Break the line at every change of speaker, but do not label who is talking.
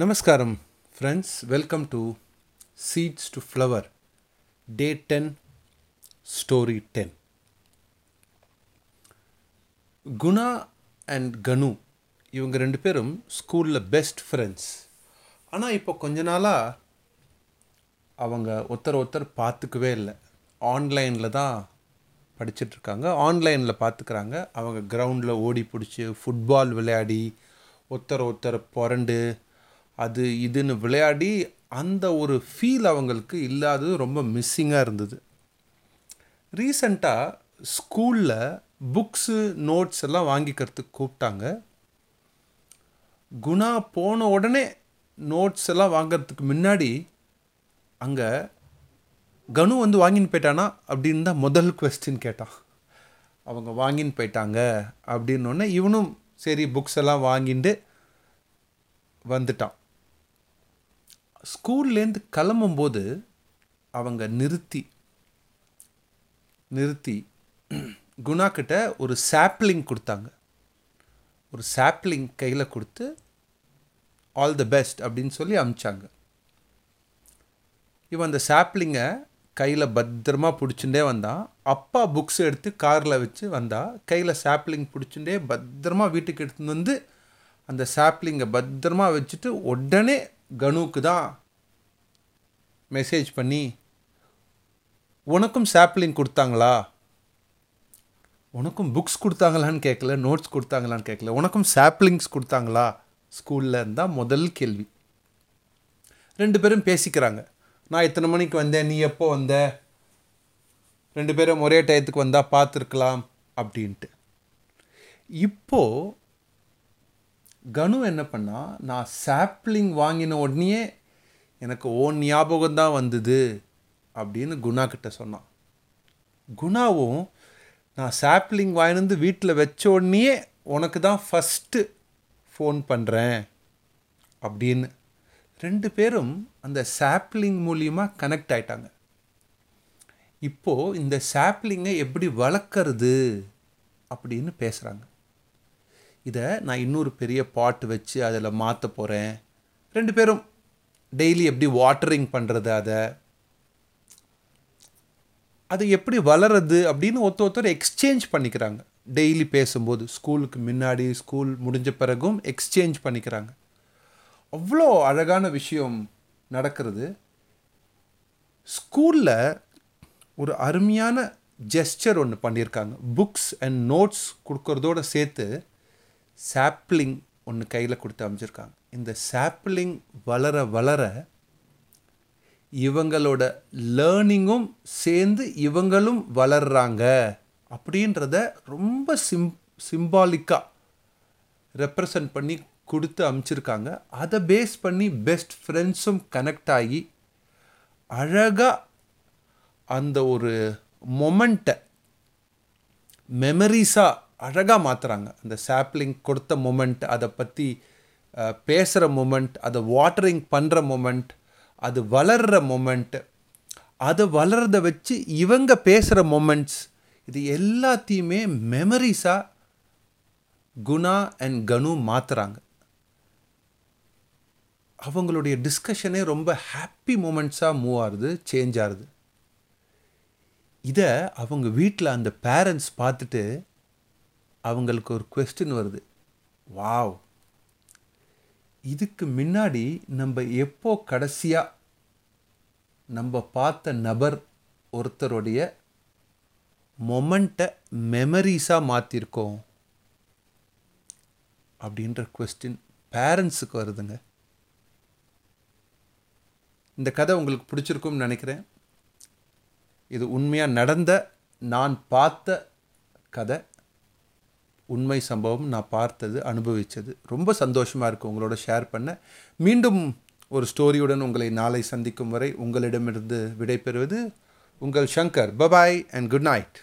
நமஸ்காரம் friends welcome to seeds to flower day ten story ten Guna and Kanu இவங்க ரெண்டு பேரும் ஸ்கூலில் பெஸ்ட் ஃப்ரெண்ட்ஸ் ஆனால் இப்போ கொஞ்ச நாளாக அவங்க ஒருத்தர் ஒருத்தர் பார்த்துக்கவே இல்லை. ஆன்லைனில் தான் படிச்சிட்ருக்காங்க ஆன்லைனில் பார்த்துக்கிறாங்க. அவங்க கிரவுண்டில் ஓடி பிடிச்சி ஃபுட்பால் விளையாடி ஒருத்தர் ஒருத்தர் புரண்டு அது இதுன்னு விளையாடி அந்த ஒரு ஃபீல் அவங்களுக்கு இல்லாதது ரொம்ப மிஸ்ஸிங்காக இருந்தது. ரீசண்டாக ஸ்கூலில் புக்ஸு நோட்ஸ் எல்லாம் வாங்கிக்கிறதுக்கு கூப்பிட்டாங்க. குணா போன உடனே நோட்ஸ் எல்லாம் வாங்கிறதுக்கு முன்னாடி அங்கே கனு வந்து வாங்கின்னு போயிட்டானா அப்படின்னு தான் முதல் கொஸ்டின் கேட்டான். அவங்க வாங்கின்னு போயிட்டாங்க அப்படின்னோடனே இவனும் சரி புக்ஸ் எல்லாம் வாங்கிட்டு வந்துட்டான். ஸ்கூல்லேருந்து கிளம்பும்போது அவங்க நிறுத்தி நிறுத்தி குணா கிட்ட ஒரு சாப்ளிங் கொடுத்தாங்க. ஒரு சாப்ளிங் கையில் கொடுத்து ஆல் த பெஸ்ட் அப்படின்னு சொல்லி அமிச்சாங்க. இவன் அந்த சாப்ளிங்கை கையில் பத்திரமா பிடிச்சுட்டே வந்தான். அப்பா புக்ஸ் எடுத்து காரில் வச்சு வந்தா கையில் சாப்ளிங் பிடிச்சுட்டே பத்திரமா வீட்டுக்கு எடுத்துன்னு வந்து அந்த சாப்ளிங்கை பத்திரமா வச்சுட்டு உடனே கனுவுக்கு தான் மெசேஜ் பண்ணி உனக்கும் சாப்ளிங் கொடுத்தாங்களா? உனக்கும் புக்ஸ் கொடுத்தாங்களான்னு கேட்கல நோட்ஸ் கொடுத்தாங்களான்னு கேட்கல உனக்கும் சாப்ளிங்ஸ் கொடுத்தாங்களா? ஸ்கூலில் இருந்தால் முதல் கேள்வி. ரெண்டு பேரும் பேசிக்கிறாங்க. நான் இத்தனை மணிக்கு வந்தேன் நீ எப்போ வந்த? ரெண்டு பேரும் ஒரே டயத்துக்கு வந்தால் பார்த்துருக்கலாம் அப்படின்ட்டு. இப்போது கனு என்ன பண்ணால் நான் சாப்ளிங் வாங்கின உடனேயே எனக்கு ஓன் ஞாபகம் தான் வந்தது அப்படின்னு குணா கிட்ட சொன்னான். குணாவும் நான் சாப்லிங் வாங்கினது வீட்டில் வச்ச உடனேயே உனக்கு தான் ஃபஸ்ட்டு ஃபோன் பண்ணுறேன் அப்படின்னு ரெண்டு பேரும் அந்த சாப்லிங் மூலியமாக கனெக்ட் ஆயிட்டாங்க. இப்போது இந்த சாப்லிங்கை எப்படி வளர்க்குறது அப்படின்னு பேசுகிறாங்க இதை நான் இன்னொரு பெரிய பாட் வச்சு அதில் மாற்ற போகிறேன். ரெண்டு பேரும் டெய்லி எப்படி வாட்டரிங் பண்ணுறது அதை அது எப்படி வளருது அப்படின்னு ஒருத்த ஒருத்தர் எக்ஸ்சேஞ்ச் பண்ணிக்கிறாங்க. டெய்லி பேசும்போது ஸ்கூலுக்கு முன்னாடி ஸ்கூல் முடிஞ்ச பிறகும் எக்ஸ்சேஞ்ச் பண்ணிக்கிறாங்க. அவ்வளோ அழகான விஷயம் நடக்கிறது. ஸ்கூலில் ஒரு அருமையான ஜெஸ்டர் ஒன்று பண்ணியிருக்காங்க. புக்ஸ் அண்ட் நோட்ஸ் கொடுக்கறதோடு சேர்த்து சாப்ளிங் ஒன்று கையில் கொடுத்து அமைச்சிருக்காங்க. இந்த சாப்ளிங் வளர வளர இவங்களோட லேர்னிங்கும் சேர்ந்து இவங்களும் வளர்றாங்க அப்படின்றத ரொம்ப சிம் சிம்பாலிக்காக ரெப்ரசன்ட் பண்ணி கொடுத்து அமைச்சிருக்காங்க. அதை பேஸ் பண்ணி பெஸ்ட் ஃப்ரெண்ட்ஸும் கனெக்ட் ஆகி அழகாக அந்த ஒரு மொமெண்ட்டை மெமரிஸாக அழகாக மாற்றுறாங்க அந்த சாப்ளிங் கொடுத்த மூமெண்ட் அதை பற்றி பேசுகிற மூமெண்ட் அதை வாட்டரிங் பண்ணுற மூமெண்ட் அது வளர்கிற மொமெண்ட் அதை வளர்கிறத வச்சு இவங்க பேசுகிற மூமெண்ட்ஸ் இது எல்லாத்தையுமே மெமரிஸாக குணா அண்ட் கனு மாற்றுறாங்க அவங்களுடைய டிஸ்கஷனே ரொம்ப ஹாப்பி மூமெண்ட்ஸாக மூவ் ஆகுது சேஞ்ச் ஆகுது. இதை அவங்க வீட்டில் அந்த பேரண்ட்ஸ் பார்த்துட்டு அவங்களுக்கு ஒரு கொஸ்டின் வருது. வாவ் இதுக்கு முன்னாடி நம்ம எப்போ கடைசியாக நம்ம பார்த்த நபர் ஒருத்தருடைய மொமெண்ட்டை மெமரிஸாக மாற்றிருக்கோம் அப்படின்ற கொஸ்டின் பேரண்ட்ஸுக்கு வருதுங்க. இந்த கதை உங்களுக்கு பிடிச்சிருக்கும்னு நினைக்கிறேன். இது உண்மையாக நடந்த நான் பார்த்த கதை. உண்மை சம்பவம் நான் பார்த்தது அனுபவித்தது ரொம்ப சந்தோஷமாக இருக்குது உங்களோட ஷேர் பண்ண. மீண்டும் ஒரு ஸ்டோரியுடன் உங்களை நாளை சந்திக்கும் வரை உங்களிடமிருந்து விடைபெறுவது உங்கள் Shankar. Bye bye and good night